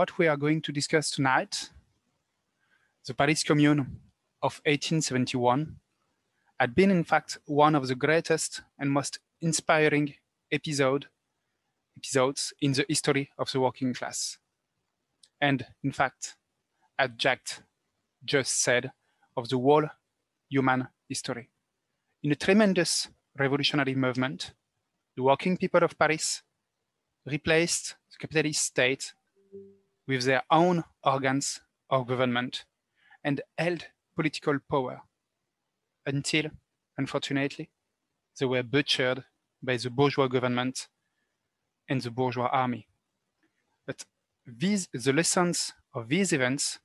What we are going to discuss tonight, the Paris Commune of 1871, had been in fact one of the greatest and most inspiring episode, episodes in the history of the working class. And in fact, as Jack just said, of the whole human history. In a tremendous revolutionary movement, the working people of Paris replaced the capitalist state with their own organs of government and held political power until, unfortunately, they were butchered by the bourgeois government and the bourgeois army. But these, the lessons of these events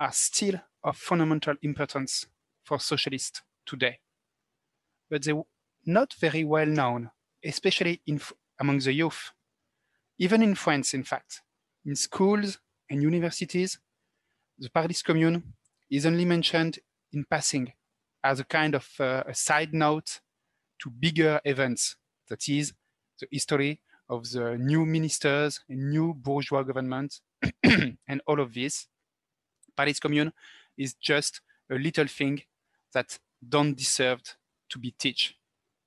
are still of fundamental importance for socialists today. But they're not very well known, especially in, among the youth. Even in France, in fact, in schools and universities, the Paris Commune is only mentioned in passing as a kind of uh, a side note to bigger events, that is, the history of the new ministers and new bourgeois government and all of this. Paris Commune is just a little thing that don't deserve to be taught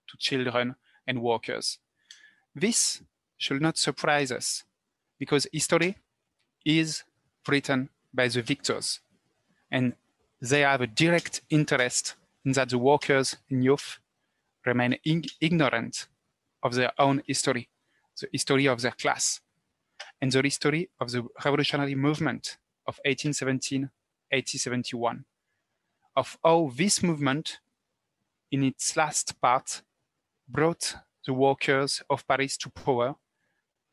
to children and workers. This should not surprise us because history is written by the victors and they have a direct interest in that the workers and youth remain ignorant of their own history, the history of their class, and the history of the revolutionary movement of 1817 1871, of how this movement, in its last part, brought the workers of Paris to power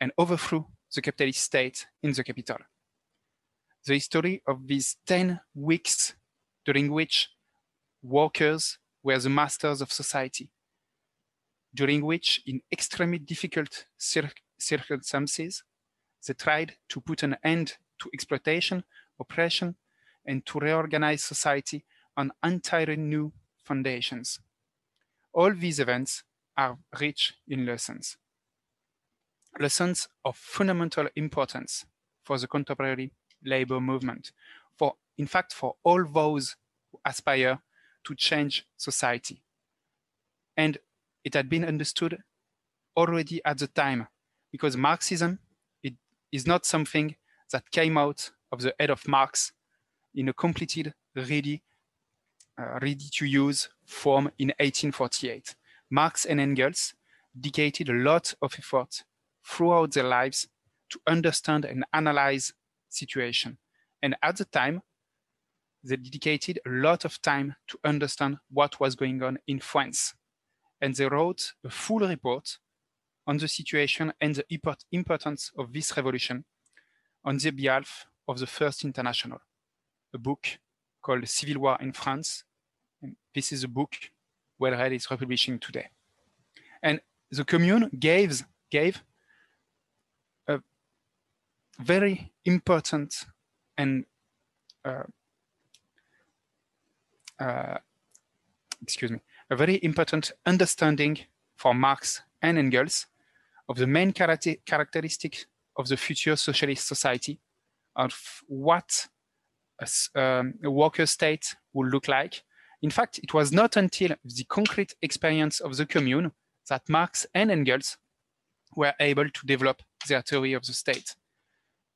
and overthrew the capitalist state in the capital. The history of these 10 weeks during which workers were the masters of society, during which, in extremely difficult cir circumstances, they tried to put an end to exploitation, oppression, and to reorganize society on entirely new foundations. All these events are rich in lessons. Lessons of fundamental importance for the contemporary labor movement, for in fact for all those who aspire to change society. And it had been understood already at the time because Marxism it is not something that came out of the head of Marx in a completed, ready, uh, ready to use form in 1848. Marx and Engels dedicated a lot of effort throughout their lives to understand and analyze situation. And at the time, they dedicated a lot of time to understand what was going on in France. And they wrote a full report on the situation and the importance of this revolution on the behalf of the First International, a book called Civil War in France. And this is a book Wellred is republishing today. And the Commune gave, gave very important and uh, uh, excuse me, a very important understanding for Marx and Engels of the main characteristic of the future socialist society, of what a, um, a worker state would look like. In fact, it was not until the concrete experience of the commune that Marx and Engels were able to develop their theory of the state.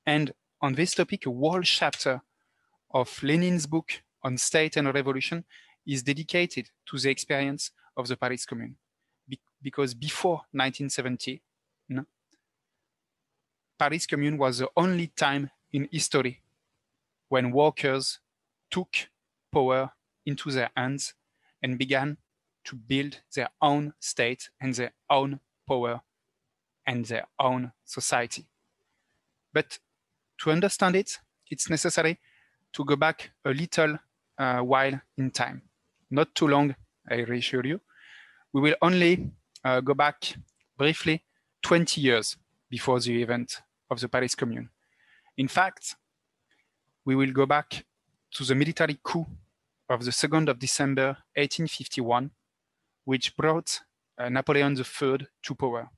And on this topic, a whole chapter of Lenin's book on state and revolution is dedicated to the experience of the Paris Commune. Be because before 1970, no, Paris Commune was the only time in history when workers took power into their hands and began to build their own state and their own power and their own society. But to understand it, it's necessary to go back a little uh, while in time. Not too long, I reassure you. We will only uh, go back briefly 20 years before the event of the Paris Commune. In fact, we will go back to the military coup of the 2nd of December 1851, which brought uh, Napoleon III to power.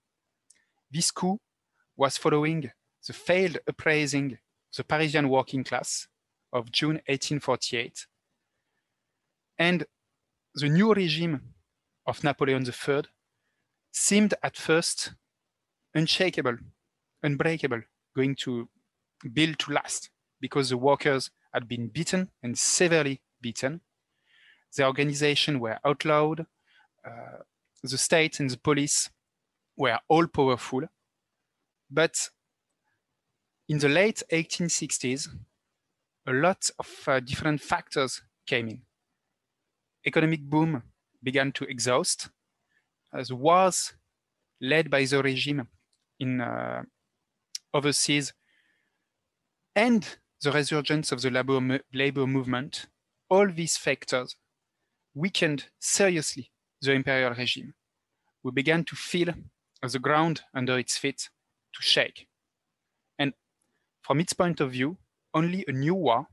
This coup was following the failed uprising the Parisian working class of June 1848. And the new regime of Napoleon III seemed at first unshakable, unbreakable, going to build to last because the workers had been beaten and severely beaten. The organization were outlawed. Uh, the state and the police were all powerful. But in the late 1860s, a lot of uh, different factors came in. Economic boom began to exhaust. As wars led by the regime in uh, overseas and the resurgence of the labor, labor movement, all these factors weakened seriously the imperial regime. We began to feel the ground under its feet to shake. From its point of view, only a new war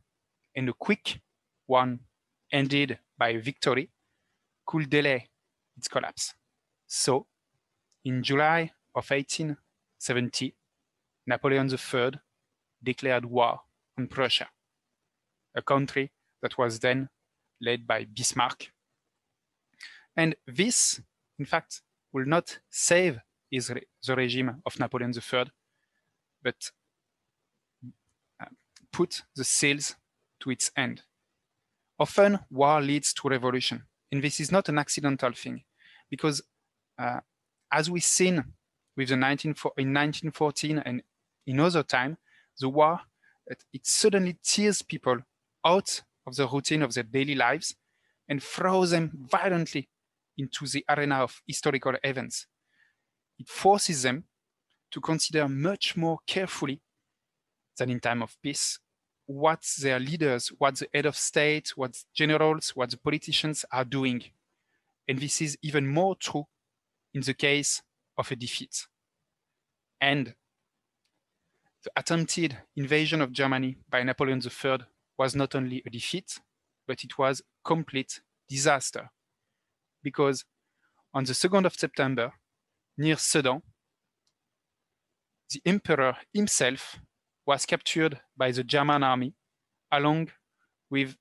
and a quick one ended by victory could delay its collapse. So, in July of 1870, Napoleon III declared war on Prussia, a country that was then led by Bismarck. And this, in fact, will not save the regime of Napoleon III, but put the seals to its end. Often, war leads to revolution, and this is not an accidental thing, because uh, as we've seen with the 19, in 1914 and in other time, the war it, it suddenly tears people out of the routine of their daily lives and throws them violently into the arena of historical events. It forces them to consider much more carefully than in time of peace what their leaders, what the head of state, what generals, what the politicians are doing. And this is even more true in the case of a defeat. And the attempted invasion of Germany by Napoleon III was not only a defeat, but it was complete disaster. Because on the 2nd of September, near Sedan, the emperor himself was captured by the German army along with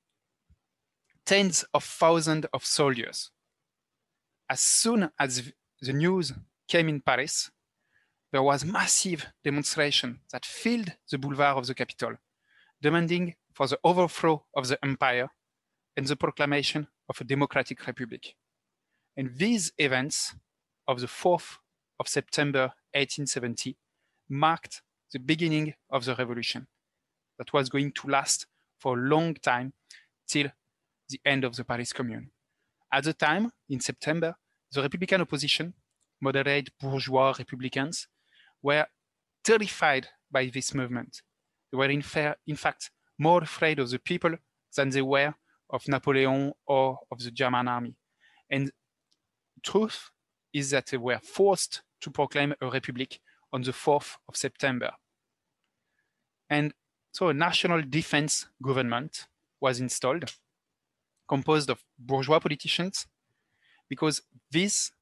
tens of thousands of soldiers. As soon as the news came in Paris, there was massive demonstration that filled the boulevard of the capital, demanding for the overthrow of the empire and the proclamation of a democratic republic. And these events of the 4th of September 1870 marked the beginning of the revolution that was going to last for a long time till the end of the Paris Commune. At the time, in September, the Republican opposition, moderate bourgeois Republicans, were terrified by this movement. They were in, in fact more afraid of the people than they were of Napoleon or of the German army. And truth is that they were forced to proclaim a republic on the 4th of September. And so a national defense government was installed, composed of bourgeois politicians, because this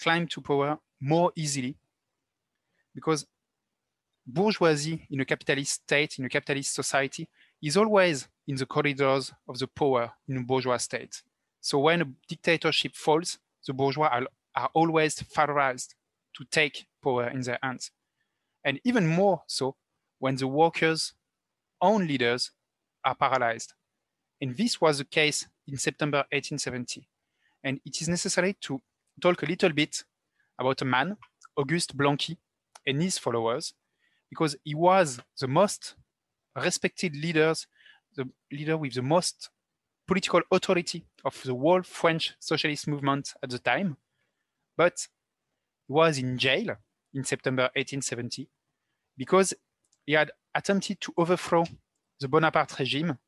climbed to power more easily because bourgeoisie in a capitalist state, in a capitalist society, is always in the corridors of the power in a bourgeois state. So when a dictatorship falls, the bourgeois are, are always terrorized to take power in their hands. And even more so when the workers' own leaders are paralyzed. And this was the case in September 1870. And it is necessary to talk a little bit about a man, Auguste Blanqui, and his followers, because he was the most respected leader, the leader with the most political authority of the whole French socialist movement at the time. But he was in jail in September 1870 because he had attempted to overthrow the Bonaparte regime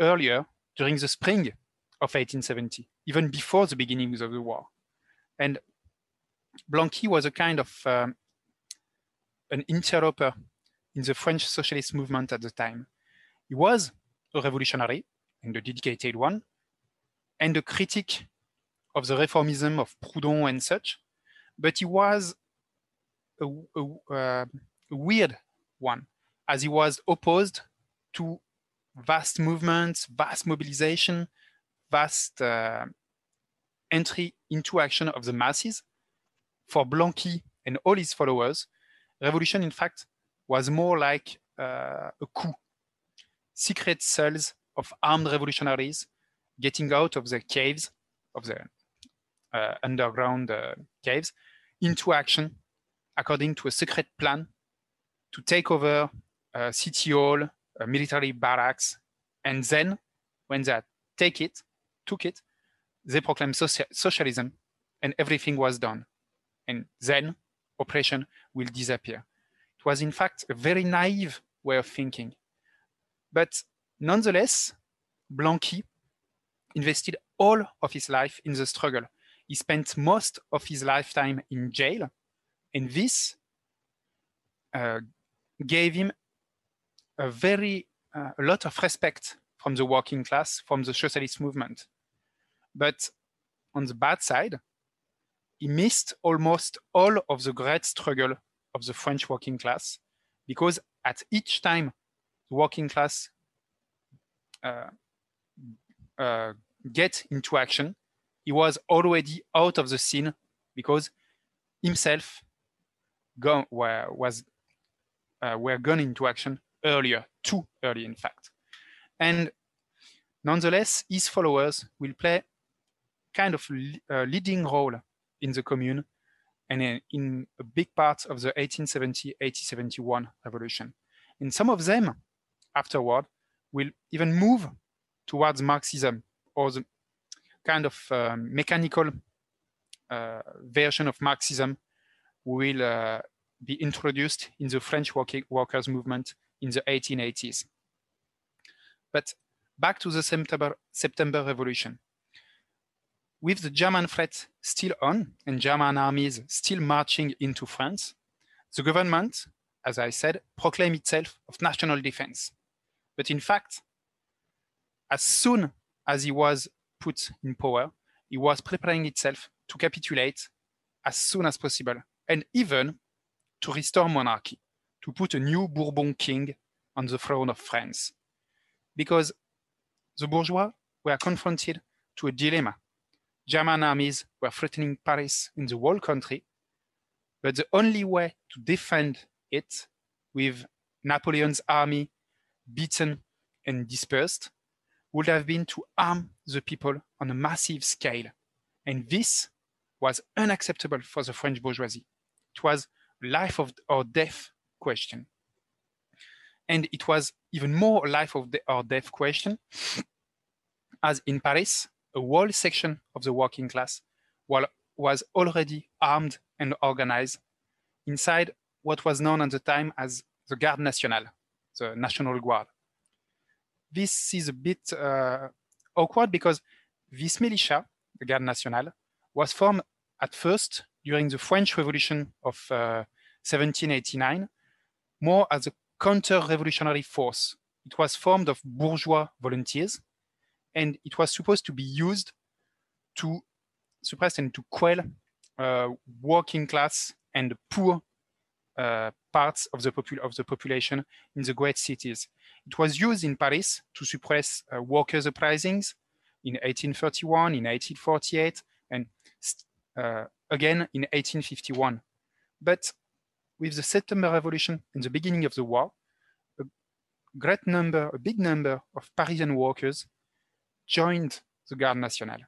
earlier during the spring of 1870, even before the beginnings of the war. And Blanqui was a kind of um, an interloper in the French socialist movement at the time. He was a revolutionary and a dedicated one, and a critic of the reformism of Proudhon and such, but he was a, a, uh, a weird one, as he was opposed to vast movements, vast mobilization, vast uh, entry into action of the masses. For Blanqui and all his followers, revolution, in fact, was more like uh, a coup. Secret cells of armed revolutionaries getting out of the caves, of the uh, underground uh, caves, into action according to a secret plan to take over uh, city hall, uh, military barracks, and then when they take it, took it, they proclaimed socia socialism, and everything was done. And then oppression will disappear. It was in fact a very naive way of thinking. But nonetheless, Blanqui invested all of his life in the struggle. He spent most of his lifetime in jail, and this uh, gave him a very uh, a lot of respect from the working class, from the socialist movement. But on the bad side, he missed almost all of the great struggle of the French working class because at each time the working class uh, uh, get into action, he was already out of the scene because himself were, was uh, were gone into action earlier, too early, in fact. And nonetheless, his followers will play kind of a leading role in the commune and in a big part of the 1870-1871 revolution. And some of them afterward will even move towards Marxism or the kind of um, mechanical uh, version of Marxism will uh, be introduced in the French working, workers' movement in the 1880s. But back to the September, September Revolution. With the German threat still on and German armies still marching into France, the government, as I said, proclaimed itself of national defense. But in fact, as soon as he was put in power, he was preparing itself to capitulate as soon as possible and even to restore monarchy, to put a new Bourbon king on the throne of France. Because the bourgeois were confronted to a dilemma. German armies were threatening Paris in the whole country, but the only way to defend it with Napoleon's army beaten and dispersed would have been to arm the people on a massive scale. And this was unacceptable for the French bourgeoisie. It was life of or death question. And it was even more life of the, or death question, as in Paris, a whole section of the working class was already armed and organized inside what was known at the time as the Garde Nationale, the National Guard this is a bit uh, awkward because this militia, the Garde Nationale, was formed at first during the French Revolution of uh, 1789, more as a counter-revolutionary force. It was formed of bourgeois volunteers, and it was supposed to be used to suppress and to quell uh, working class and poor uh, parts of the, of the population in the great cities. It was used in Paris to suppress uh, workers' uprisings in 1831, in 1848, and uh, again in 1851. But with the September Revolution and the beginning of the war, a great number, a big number of Parisian workers joined the Garde Nationale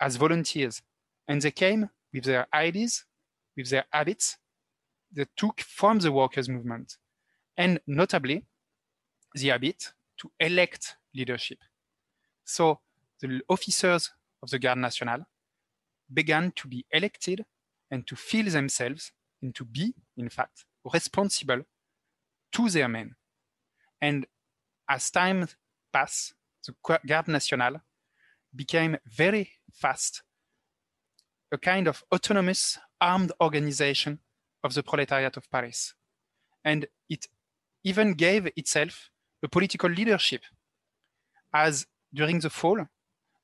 as volunteers. And they came with their ideas, with their habits, that took from the workers' movement. And notably, the habit to elect leadership. So the officers of the Garde Nationale began to be elected and to feel themselves and to be, in fact, responsible to their men. And as time passed, the Garde Nationale became very fast a kind of autonomous armed organization of the proletariat of Paris. And it even gave itself a political leadership, as during the fall,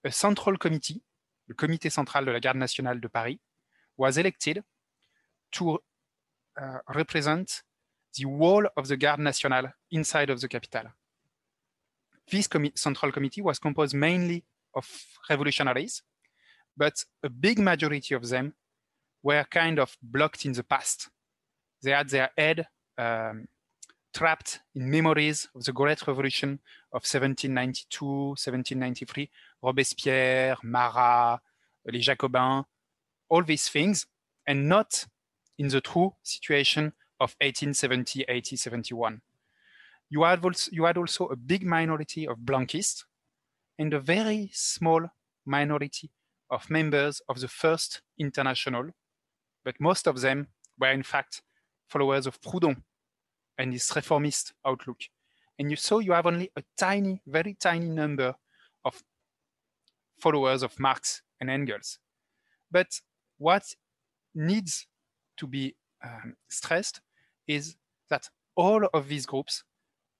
a central committee, le Comité central de la Garde nationale de Paris, was elected to uh, represent the whole of the Garde nationale inside of the capital. This central committee was composed mainly of revolutionaries, but a big majority of them were kind of blocked in the past. They had their head um, trapped in memories of the Great Revolution of 1792, 1793, Robespierre, Marat, les Jacobins, all these things, and not in the true situation of 1870, 1871. You had, also, you had also a big minority of Blanquists and a very small minority of members of the First International, but most of them were in fact followers of Proudhon and his reformist outlook. And you saw you have only a tiny, very tiny number of followers of Marx and Engels. But what needs to be um, stressed is that all of these groups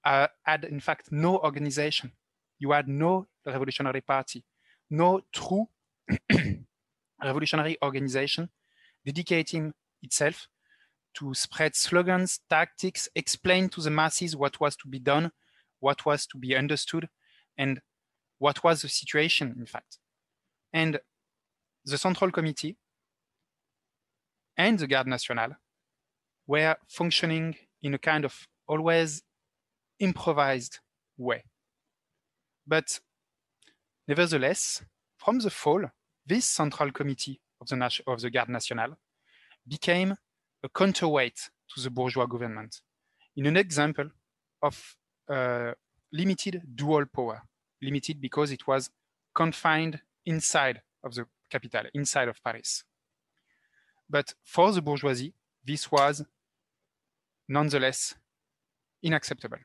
uh, had, in fact, no organization. You had no revolutionary party, no true revolutionary organization dedicating itself to spread slogans, tactics, explain to the masses what was to be done, what was to be understood, and what was the situation, in fact. And the Central Committee and the Garde Nationale were functioning in a kind of always improvised way. But nevertheless, from the fall, this Central Committee of the, of the Garde Nationale became a counterweight to the bourgeois government in an example of uh, limited dual power, limited because it was confined inside of the capital, inside of Paris. But for the bourgeoisie, this was nonetheless unacceptable.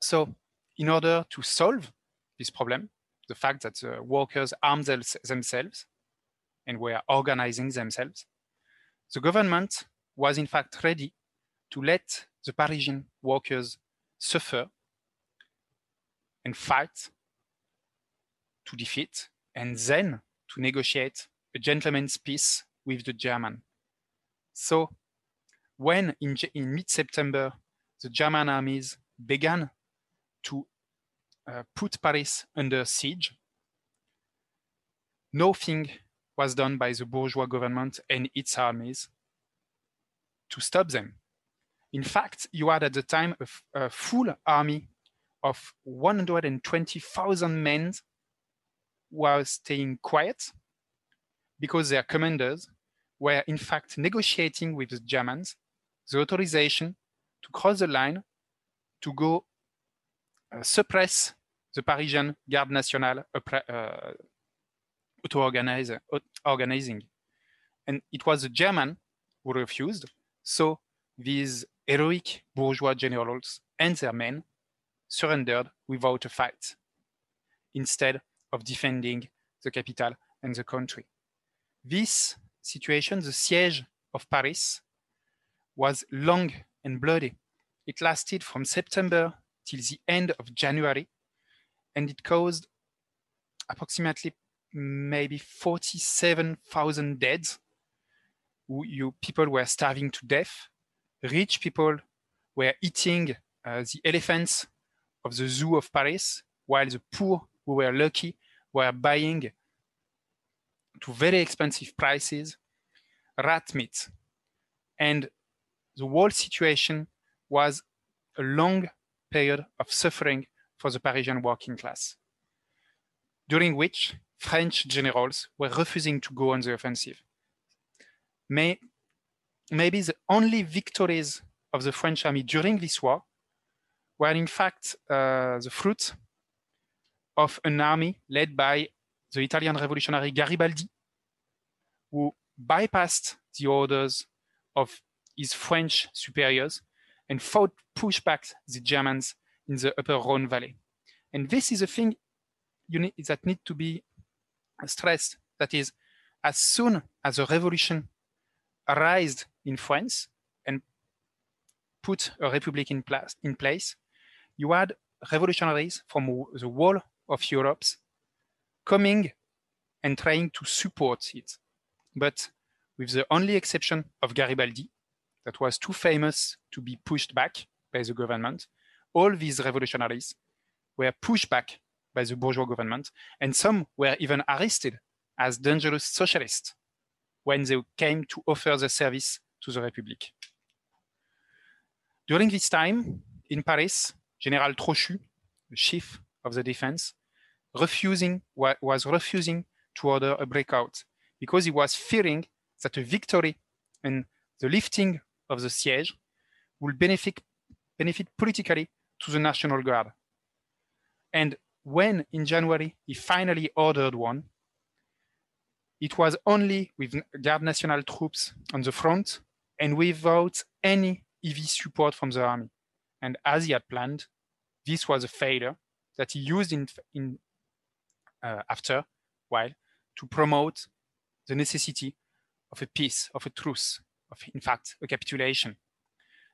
So in order to solve this problem, the fact that the workers armed themselves and were organizing themselves, the government was in fact ready to let the Parisian workers suffer and fight to defeat and then to negotiate a gentleman's peace with the German. So when in, in mid-September the German armies began to uh, put Paris under siege, nothing was done by the bourgeois government and its armies to stop them. In fact, you had at the time a, full army of 120,000 men were staying quiet because their commanders were in fact negotiating with the Germans the authorization to cross the line to go uh, suppress the Parisian Garde Nationale uh, auto-organizing. Uh, and it was the German who refused. So these heroic bourgeois generals and their men surrendered without a fight, instead of defending the capital and the country. This situation, the siege of Paris, was long and bloody. It lasted from September till the end of January, and it caused approximately maybe 47,000 deaths. You people were starving to death. Rich people were eating uh, the elephants of the zoo of Paris, while the poor who were lucky were buying to very expensive prices rat meat. And the whole situation was a long period of suffering for the Parisian working class, during which French generals were refusing to go on the offensive. May, maybe the only victories of the French army during this war were in fact uh, the fruit of an army led by the Italian revolutionary Garibaldi, who bypassed the orders of his French superiors and fought push back the Germans in the upper Rhone valley. And this is a thing that need to be stressed. That is, as soon as a revolution arose in France and put a republic in place, in place, you had revolutionaries from the whole of Europe coming and trying to support it. But with the only exception of Garibaldi, that was too famous to be pushed back by the government, all these revolutionaries were pushed back by the bourgeois government, and some were even arrested as dangerous socialists when they came to offer their service to the Republic. During this time, in Paris, General Trochu, the chief of the defense, refusing was refusing to order a breakout because he was fearing that a victory and the lifting of the siege will benefit benefit politically to the National Guard. And when in January he finally ordered one, it was only with Garde National troops on the front and without any EV support from the army. And as he had planned, this was a failure that he used in, in uh, after while to promote the necessity of a peace, of a truce, of in fact a capitulation.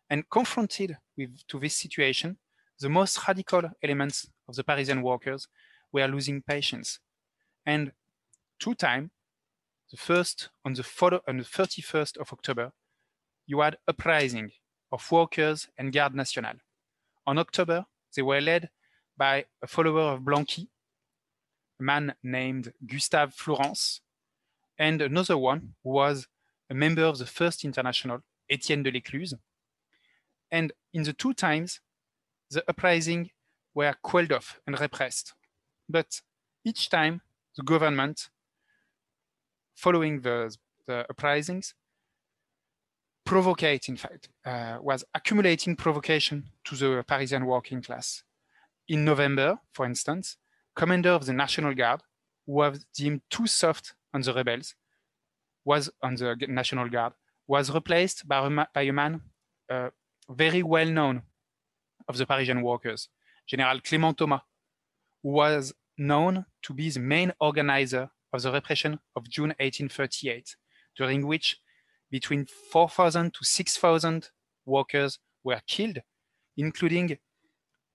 And confronted with to this situation, the most radical elements of the Parisian workers were losing patience. And two times, the first on the, on the 31st of October, you had uprising of workers and Garde Nationale. On October, they were led by a follower of Blanqui, a man named Gustave Flourens, and another one who was a member of the First International, Etienne de l'Écluse. And in the two times, the uprising were quelled off and repressed. But each time, the government, following the, the uprisings, provocate, in fact, uh, was accumulating provocation to the Parisian working class. In November, for instance, commander of the National Guard, who was deemed too soft on the rebels, was on the National Guard, was replaced by a, by a man uh, very well known of the Parisian workers, General Clément Thomas, who was known to be the main organizer of the repression of June 1838, during which between 4,000 to 6,000 workers were killed, including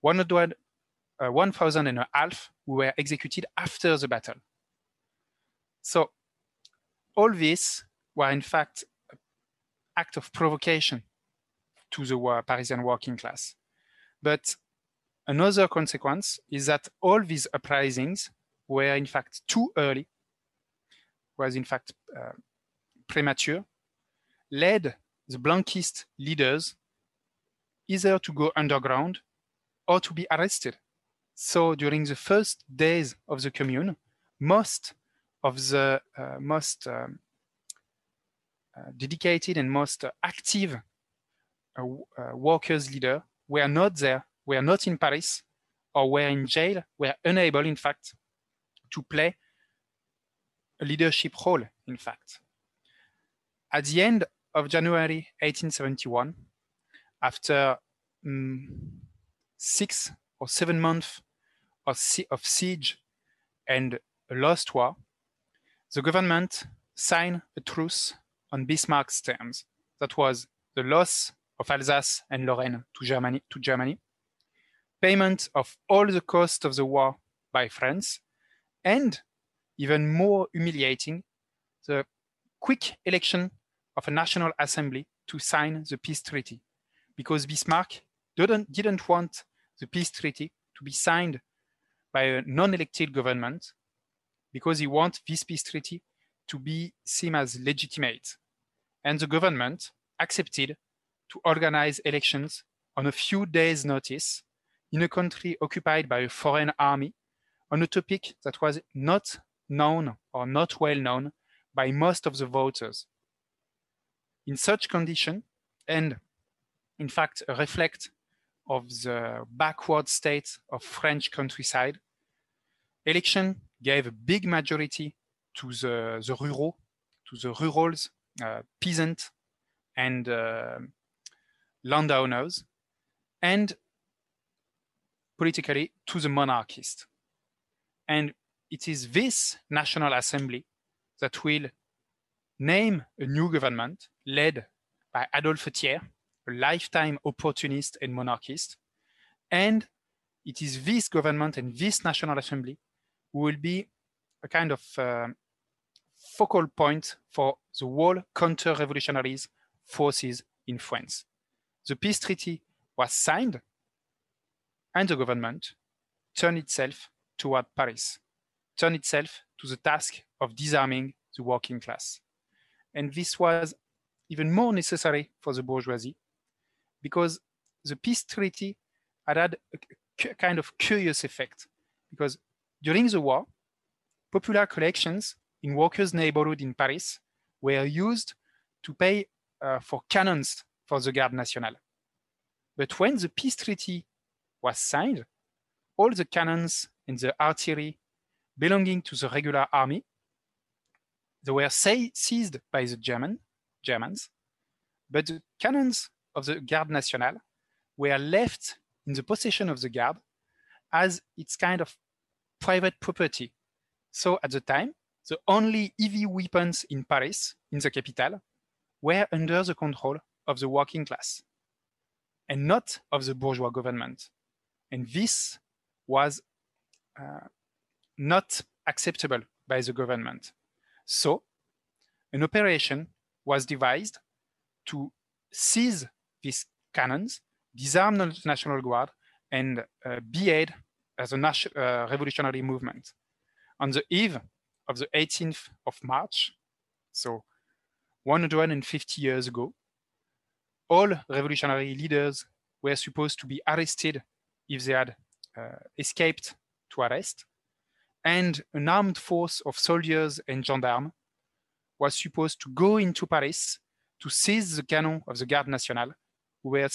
100, uh, 1,000 and a half who were executed after the battle. So all this were in fact an act of provocation to the Parisian working class. But another consequence is that all these uprisings were in fact too early, was in fact uh, premature, led the Blanquist leaders either to go underground or to be arrested. So during the first days of the commune, most of the uh, most um, uh, dedicated and most active uh, uh, workers leader were not there, were not in Paris, or were in jail, were unable, in fact, to play a leadership role, in fact. At the end of January 1871, after um, six or seven months of, of siege and a lost war, the government signed a truce on Bismarck's terms. That was the loss of Alsace and Lorraine to Germany, to Germany, payment of all the cost of the war by France, and even more humiliating, the quick election of a national assembly to sign the peace treaty, because Bismarck didn't, didn't want the peace treaty to be signed by a non-elected government, because he wants this peace treaty to be seen as legitimate. And the government accepted to organize elections on a few days' notice in a country occupied by a foreign army on a topic that was not known or not well known by most of the voters. In such condition, and in fact a reflect of the backward state of French countryside, election gave a big majority to the, the rural, to the rurals, uh, peasant, and uh, landowners, and politically to the monarchist. And it is this National Assembly that will name a new government led by Adolphe Thiers, a lifetime opportunist and monarchist. And it is this government and this National Assembly who will be a kind of uh, focal point for the whole counter-revolutionaries forces in France. The peace treaty was signed and the government turned itself toward Paris, turned itself to the task of disarming the working class. And this was even more necessary for the bourgeoisie because the peace treaty had had a kind of curious effect because during the war, popular collections in workers' neighborhood in Paris were used to pay uh, for cannons for the Garde Nationale. But when the peace treaty was signed, all the cannons and the artillery belonging to the regular army they were seized by the German, Germans, but the cannons of the Garde Nationale were left in the possession of the Guard as its kind of private property. So at the time, the only heavy weapons in Paris, in the capital, were under the control of the working class and not of the bourgeois government. And this was uh, not acceptable by the government. So an operation was devised to seize these cannons, disarm the National Guard, and uh, behead as a uh, revolutionary movement. On the eve of the 18th of March, so 150 years ago, all revolutionary leaders were supposed to be arrested if they had uh, escaped to arrest, and an armed force of soldiers and gendarmes was supposed to go into Paris to seize the cannon of the Garde Nationale, who were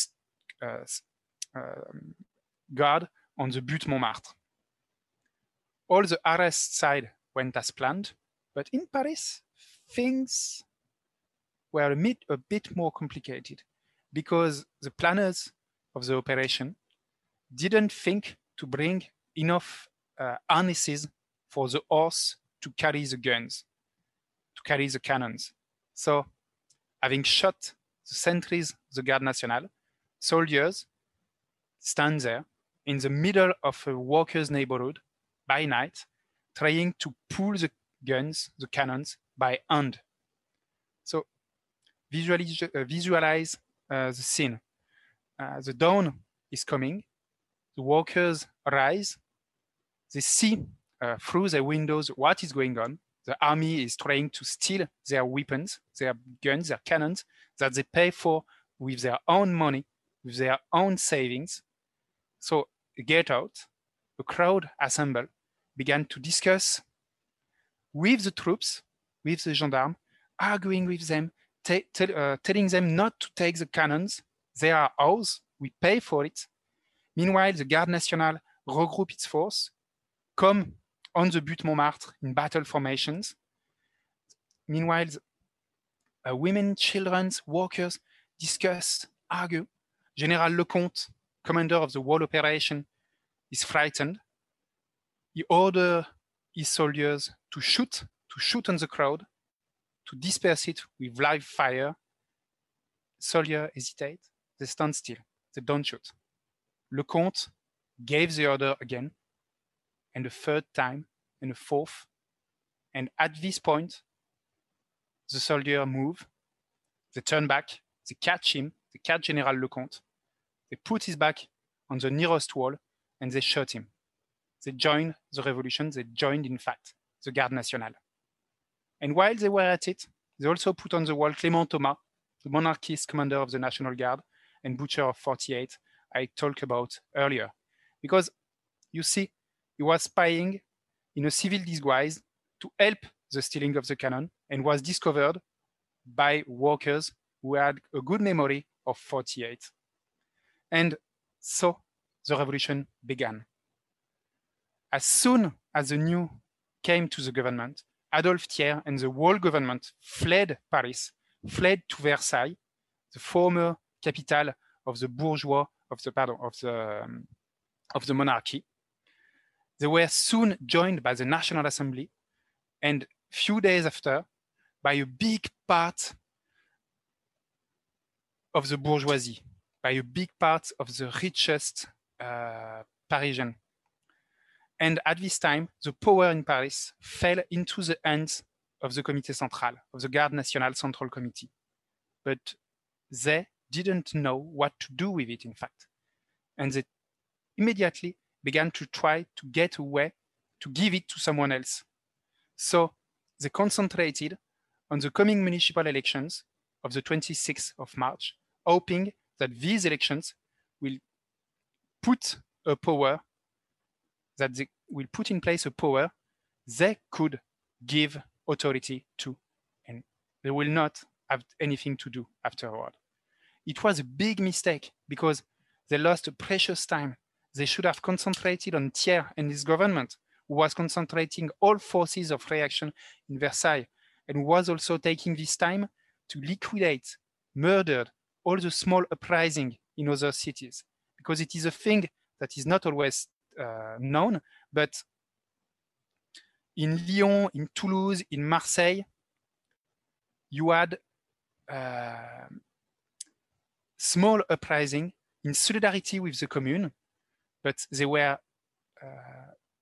uh, uh, guard on the Butte Montmartre. All the arrest side went as planned, but in Paris, things were a bit, a bit more complicated because the planners of the operation didn't think to bring enough uh, harnesses for the horse to carry the guns, to carry the cannons. So, having shot the sentries, the Garde Nationale, soldiers stand there in the middle of a workers' neighborhood by night, trying to pull the guns, the cannons, by hand. So, visualize, uh, visualize uh, the scene. Uh, the dawn is coming. The workers rise. They see uh, through their windows what is going on. The army is trying to steal their weapons, their guns, their cannons that they pay for with their own money, with their own savings. So get out, a crowd assembled, began to discuss with the troops, with the gendarmes, arguing with them, uh, telling them not to take the cannons. They are ours, we pay for it. Meanwhile, the Garde Nationale regroup its force, come on the Butte Montmartre in battle formations. Meanwhile, uh, women, children, workers discuss, argue. General Lecomte, commander of the whole operation, is frightened. He orders his soldiers to shoot, to shoot on the crowd, to disperse it with live fire. Soldiers hesitate, they stand still, they don't shoot. Lecomte gave the order again, and a third time, and a fourth. And at this point, the soldier move, they turn back, they catch him, they catch General Lecomte, they put his back on the nearest wall, and they shot him. They joined the revolution, they joined, in fact, the Garde Nationale. And while they were at it, they also put on the wall Clément Thomas, the monarchist commander of the National Guard and butcher of 48 I talked about earlier. Because you see, he was spying in a civil disguise to help the stealing of the cannon and was discovered by workers who had a good memory of 48. And so the revolution began. As soon as the new came to the government, Adolphe Thiers and the whole government fled Paris, fled to Versailles, the former capital of the bourgeois of the pardon of the um, of the monarchy. They were soon joined by the National Assembly, and few days after, by a big part of the bourgeoisie, by a big part of the richest uh, Parisian. And at this time, the power in Paris fell into the hands of the Comité Central, of the Garde Nationale Central Committee. But they didn't know what to do with it, in fact. And they immediately began to try to get away to give it to someone else. So they concentrated on the coming municipal elections of the 26th of March, hoping that these elections will put a power that they will put in place a power they could give authority to and they will not have anything to do afterward. It was a big mistake because they lost precious time. They should have concentrated on Thiers and his government, who was concentrating all forces of reaction in Versailles and was also taking this time to liquidate, murder all the small uprising in other cities, because it is a thing that is not always uh, known, but in Lyon, in Toulouse, in Marseille, you had uh, small uprising in solidarity with the commune, but they were uh,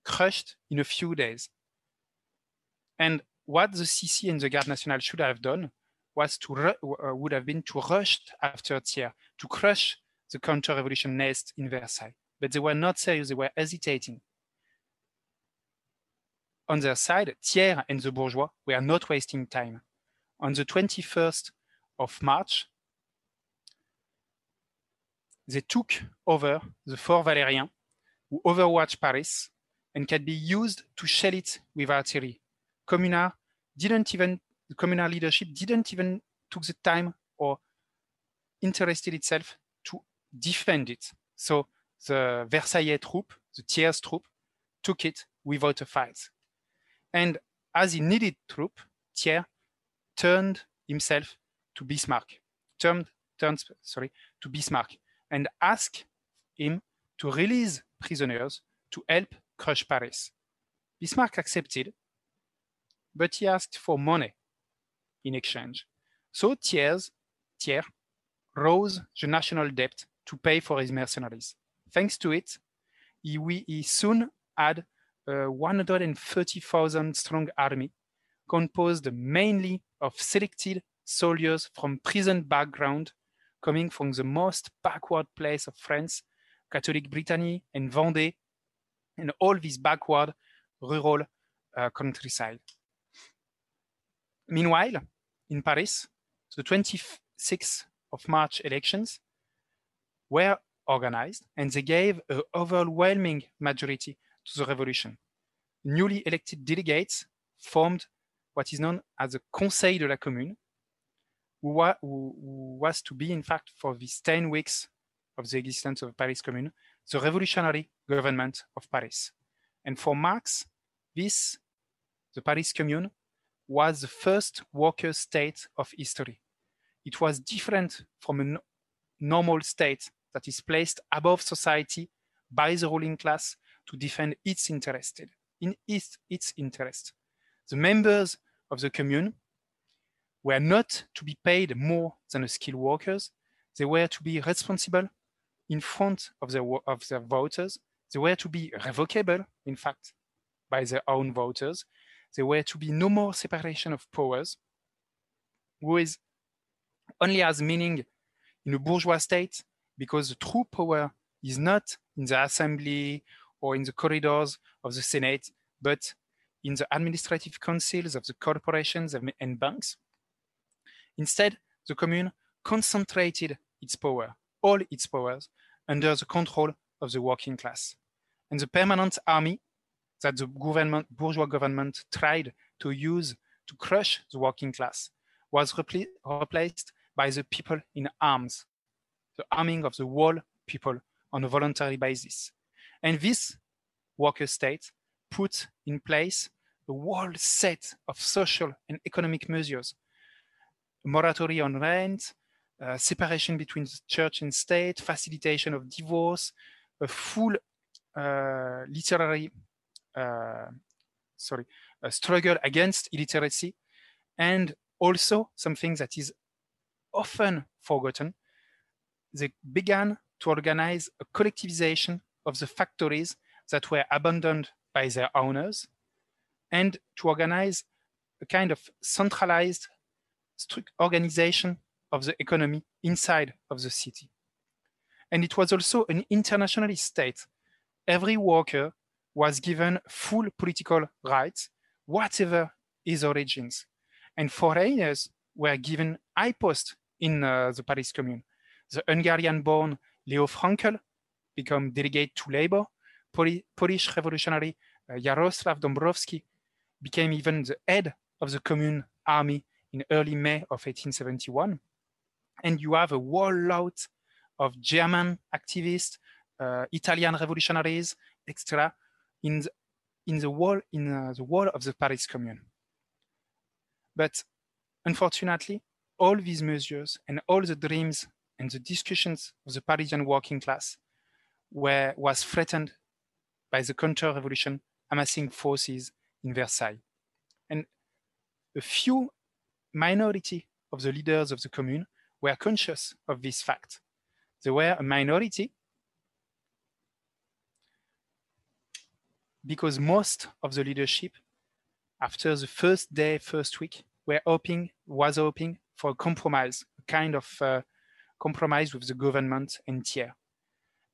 crushed in a few days. And what the CC and the Garde Nationale should have done was to uh, would have been to rush after Thiers to crush the counter-revolution nest in Versailles. But they were not serious, they were hesitating. On their side, Thiers and the bourgeois were not wasting time. On the 21st of March, they took over the Fort Valérien, who overwatched Paris and can be used to shell it with artillery. Communard didn't even, the communal leadership didn't even took the time or interested itself to defend it. So the Versailles troop, the Thiers troop, took it without a fight. And as he needed troop, Thiers turned himself to Bismarck, turned, turned sorry, to Bismarck, and asked him to release prisoners to help crush Paris. Bismarck accepted, but he asked for money in exchange. So Thiers, Thiers rose the national debt to pay for his mercenaries. Thanks to it, he, he soon had a 130,000 strong army composed mainly of selected soldiers from prison background coming from the most backward place of France, Catholic Brittany and Vendée, and all this backward rural uh, countryside. Meanwhile, in Paris, the 26th of March elections were organized and they gave an overwhelming majority to the revolution. Newly elected delegates formed what is known as the Conseil de la Commune, who, wa who, who was to be, in fact, for these 10 weeks of the existence of the Paris Commune, the revolutionary government of Paris. And for Marx, this, the Paris Commune, was the first worker state of history. It was different from a normal state that is placed above society by the ruling class to defend its interest in its, its interest. The members of the commune were not to be paid more than the skilled workers. They were to be responsible in front of their, of their voters. They were to be revocable, in fact, by their own voters. There were to be no more separation of powers, which only has meaning in a bourgeois state because the true power is not in the assembly or in the corridors of the Senate, but in the administrative councils of the corporations and banks. Instead, the commune concentrated its power, all its powers, under the control of the working class. And the permanent army that the government, bourgeois government tried to use to crush the working class was repl replaced by the people in arms, the arming of the whole people on a voluntary basis. And this worker state put in place a whole set of social and economic measures, moratorium on rent, uh, separation between church and state, facilitation of divorce, a full uh, literary uh, sorry struggle against illiteracy, and also something that is often forgotten. They began to organize a collectivization of the factories that were abandoned by their owners and to organize a kind of centralized organization of the economy inside of the city. And it was also an internationalist state. Every worker was given full political rights, whatever his origins. And foreigners were given high posts in uh, the Paris Commune. The Hungarian-born Leo Frankel became delegate to labor. Poli Polish revolutionary uh, Jaroslav Dąbrowski became even the head of the Commune army in early May of 1871 and you have a whole lot of German activists, uh, Italian revolutionaries, etc., in the, in the wall in uh, the wall of the Paris Commune. But unfortunately, all these measures and all the dreams and the discussions of the Parisian working class were was threatened by the counter-revolution amassing forces in Versailles. And a few minority of the leaders of the commune were conscious of this fact. They were a minority because most of the leadership after the first day, first week, were hoping, was hoping for a compromise, a kind of uh, compromise with the government and Thiers.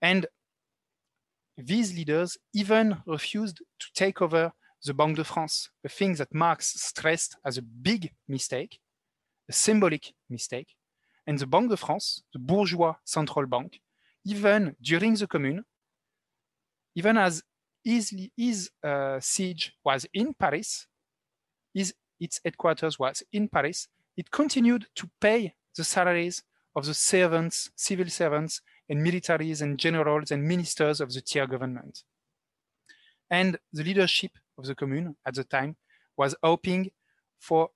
And these leaders even refused to take over the Banque de France, a thing that Marx stressed as a big mistake, a symbolic mistake, and the Banque de France, the bourgeois central bank, even during the Commune, even as his, his uh, siege was in Paris, his, its headquarters was in Paris, it continued to pay the salaries of the servants, civil servants, and militaries and generals and ministers of the Thiers government. And the leadership of the Commune at the time was hoping for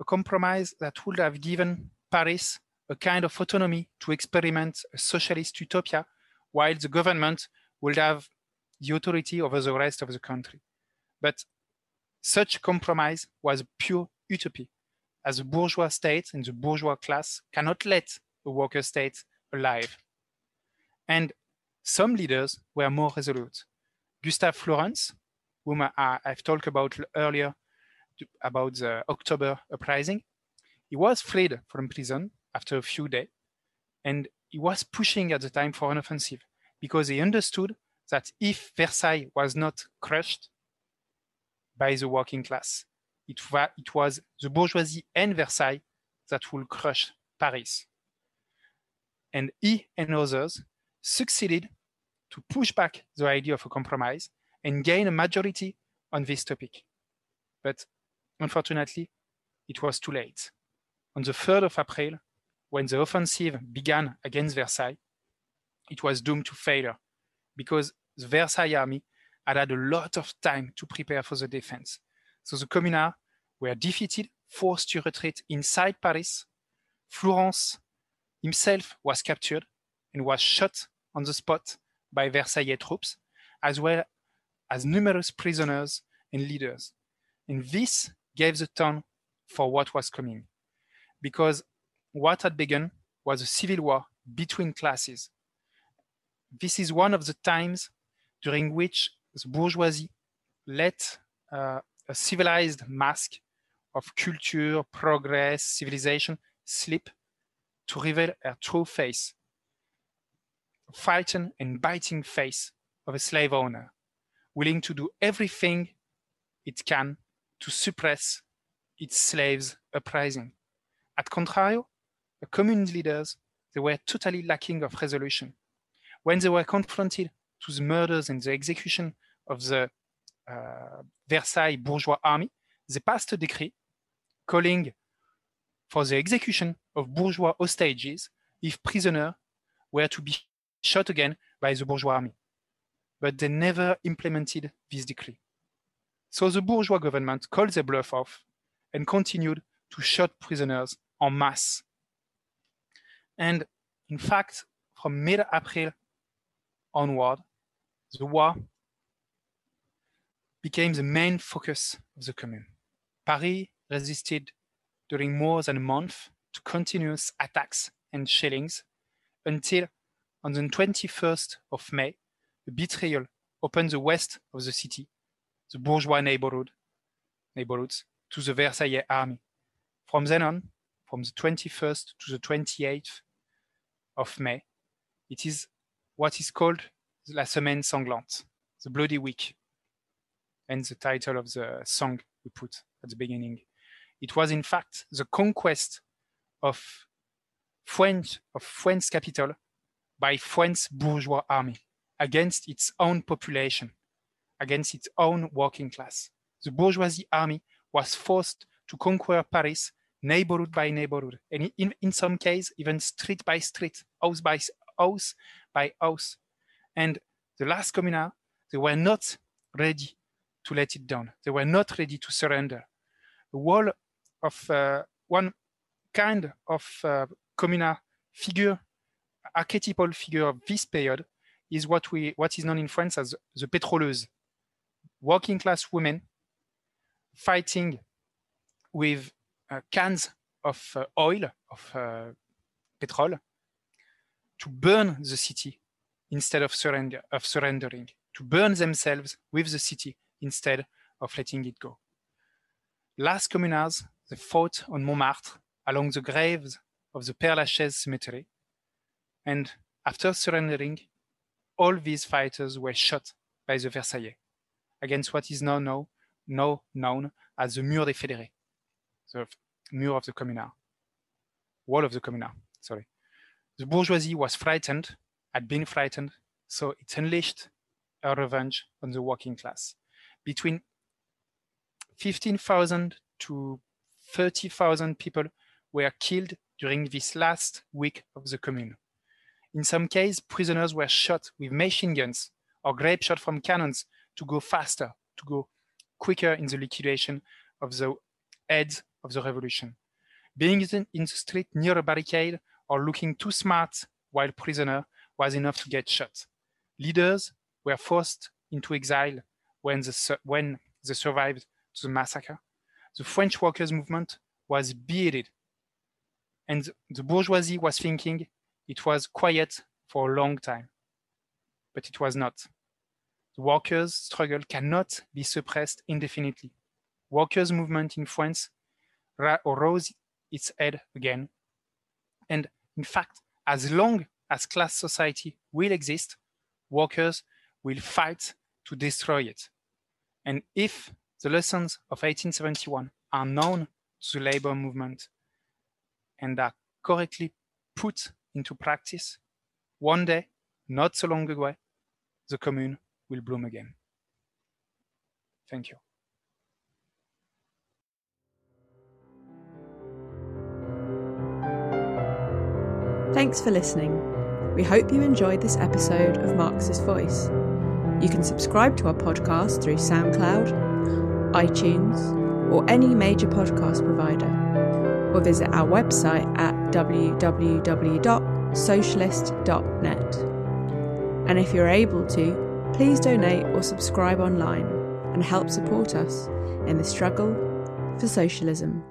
a compromise that would have given Paris a kind of autonomy to experiment a socialist utopia, while the government would have the authority over the rest of the country. But such compromise was pure utopia, as the bourgeois state and the bourgeois class cannot let a worker state alive. And some leaders were more resolute. Gustave Flourens, whom I, have talked about earlier about the October uprising, he was freed from prison after a few days, and he was pushing at the time for an offensive because he understood that if Versailles was not crushed by the working class, it, wa- it was the bourgeoisie and Versailles that will crush Paris. And he and others succeeded to push back the idea of a compromise and gain a majority on this topic. But unfortunately, it was too late on the 3rd of April, when the offensive began against Versailles, it was doomed to failure because the Versailles army had had a lot of time to prepare for the defense. So the Communards were defeated, forced to retreat inside Paris. Flourens himself was captured and was shot on the spot by Versailles troops, as well as numerous prisoners and leaders. And this gave the tone for what was coming because what had begun was a civil war between classes. This is one of the times during which the bourgeoisie let uh, a civilized mask of culture, progress, civilization slip to reveal her true face, a frightened and biting face of a slave owner, willing to do everything it can to suppress its slaves' uprising. At contrario, the communist leaders, they were totally lacking of resolution. When they were confronted to the murders and the execution of the uh, Versailles bourgeois army, they passed a decree calling for the execution of bourgeois hostages if prisoners were to be shot again by the bourgeois army. But they never implemented this decree. So the bourgeois government called their bluff off and continued to shoot prisoners en masse. And in fact, from mid-April onward, the war became the main focus of the commune. Paris resisted during more than a month to continuous attacks and shellings until on the 21st of May, a betrayal opened the west of the city, the bourgeois neighborhood, neighborhoods, to the Versailles army. From then on, from the 21st to the 28th of May, it is what is called La Semaine Sanglante, the Bloody Week, and the title of the song we put at the beginning. It was in fact the conquest of France's, of France's capital by France's bourgeois army against its own population, against its own working class. The bourgeoisie army was forced to conquer Paris neighborhood by neighborhood, and in, in some cases, even street by street, house by house by house. And the last communal, they were not ready to let it down. They were not ready to surrender. The wall of uh, one kind of uh, communal figure, archetypal figure of this period is what we what is known in France as the pétroleuse, working class women fighting with uh, cans of uh, oil of uh, petrol to burn the city instead of surrender of surrendering, to burn themselves with the city instead of letting it go. Last communards, they fought on Montmartre along the graves of the Père Lachaise cemetery. And after surrendering, all these fighters were shot by the Versaillais against what is now, now, now known as the Mur des Fédérés, the Mur of the Communard, Wall of the Communard, sorry. The bourgeoisie was frightened, had been frightened, so it unleashed a revenge on the working class. Between 15,000 to 30,000 people were killed during this last week of the commune. In some cases, prisoners were shot with machine guns or grape shot from cannons to go faster, to go quicker in the liquidation of the heads of the revolution. Being in the street near a barricade or looking too smart while prisoner was enough to get shot. Leaders were forced into exile when, the, when they survived to the massacre. The French workers' movement was beheaded and the bourgeoisie was thinking it was quiet for a long time. But it was not. The workers' struggle cannot be suppressed indefinitely. Workers' movement in France rose its head again. And in fact, as long as class society will exist, workers will fight to destroy it. And if the lessons of 1871 are known to the labor movement and are correctly put into practice, one day, not so long ago, the commune will bloom again. Thank you. Thanks for listening. We hope you enjoyed this episode of Marxist Voice. You can subscribe to our podcast through SoundCloud, iTunes, or any major podcast provider or visit our website at www.socialist.net. And if you're able to, please donate or subscribe online and help support us in the struggle for socialism.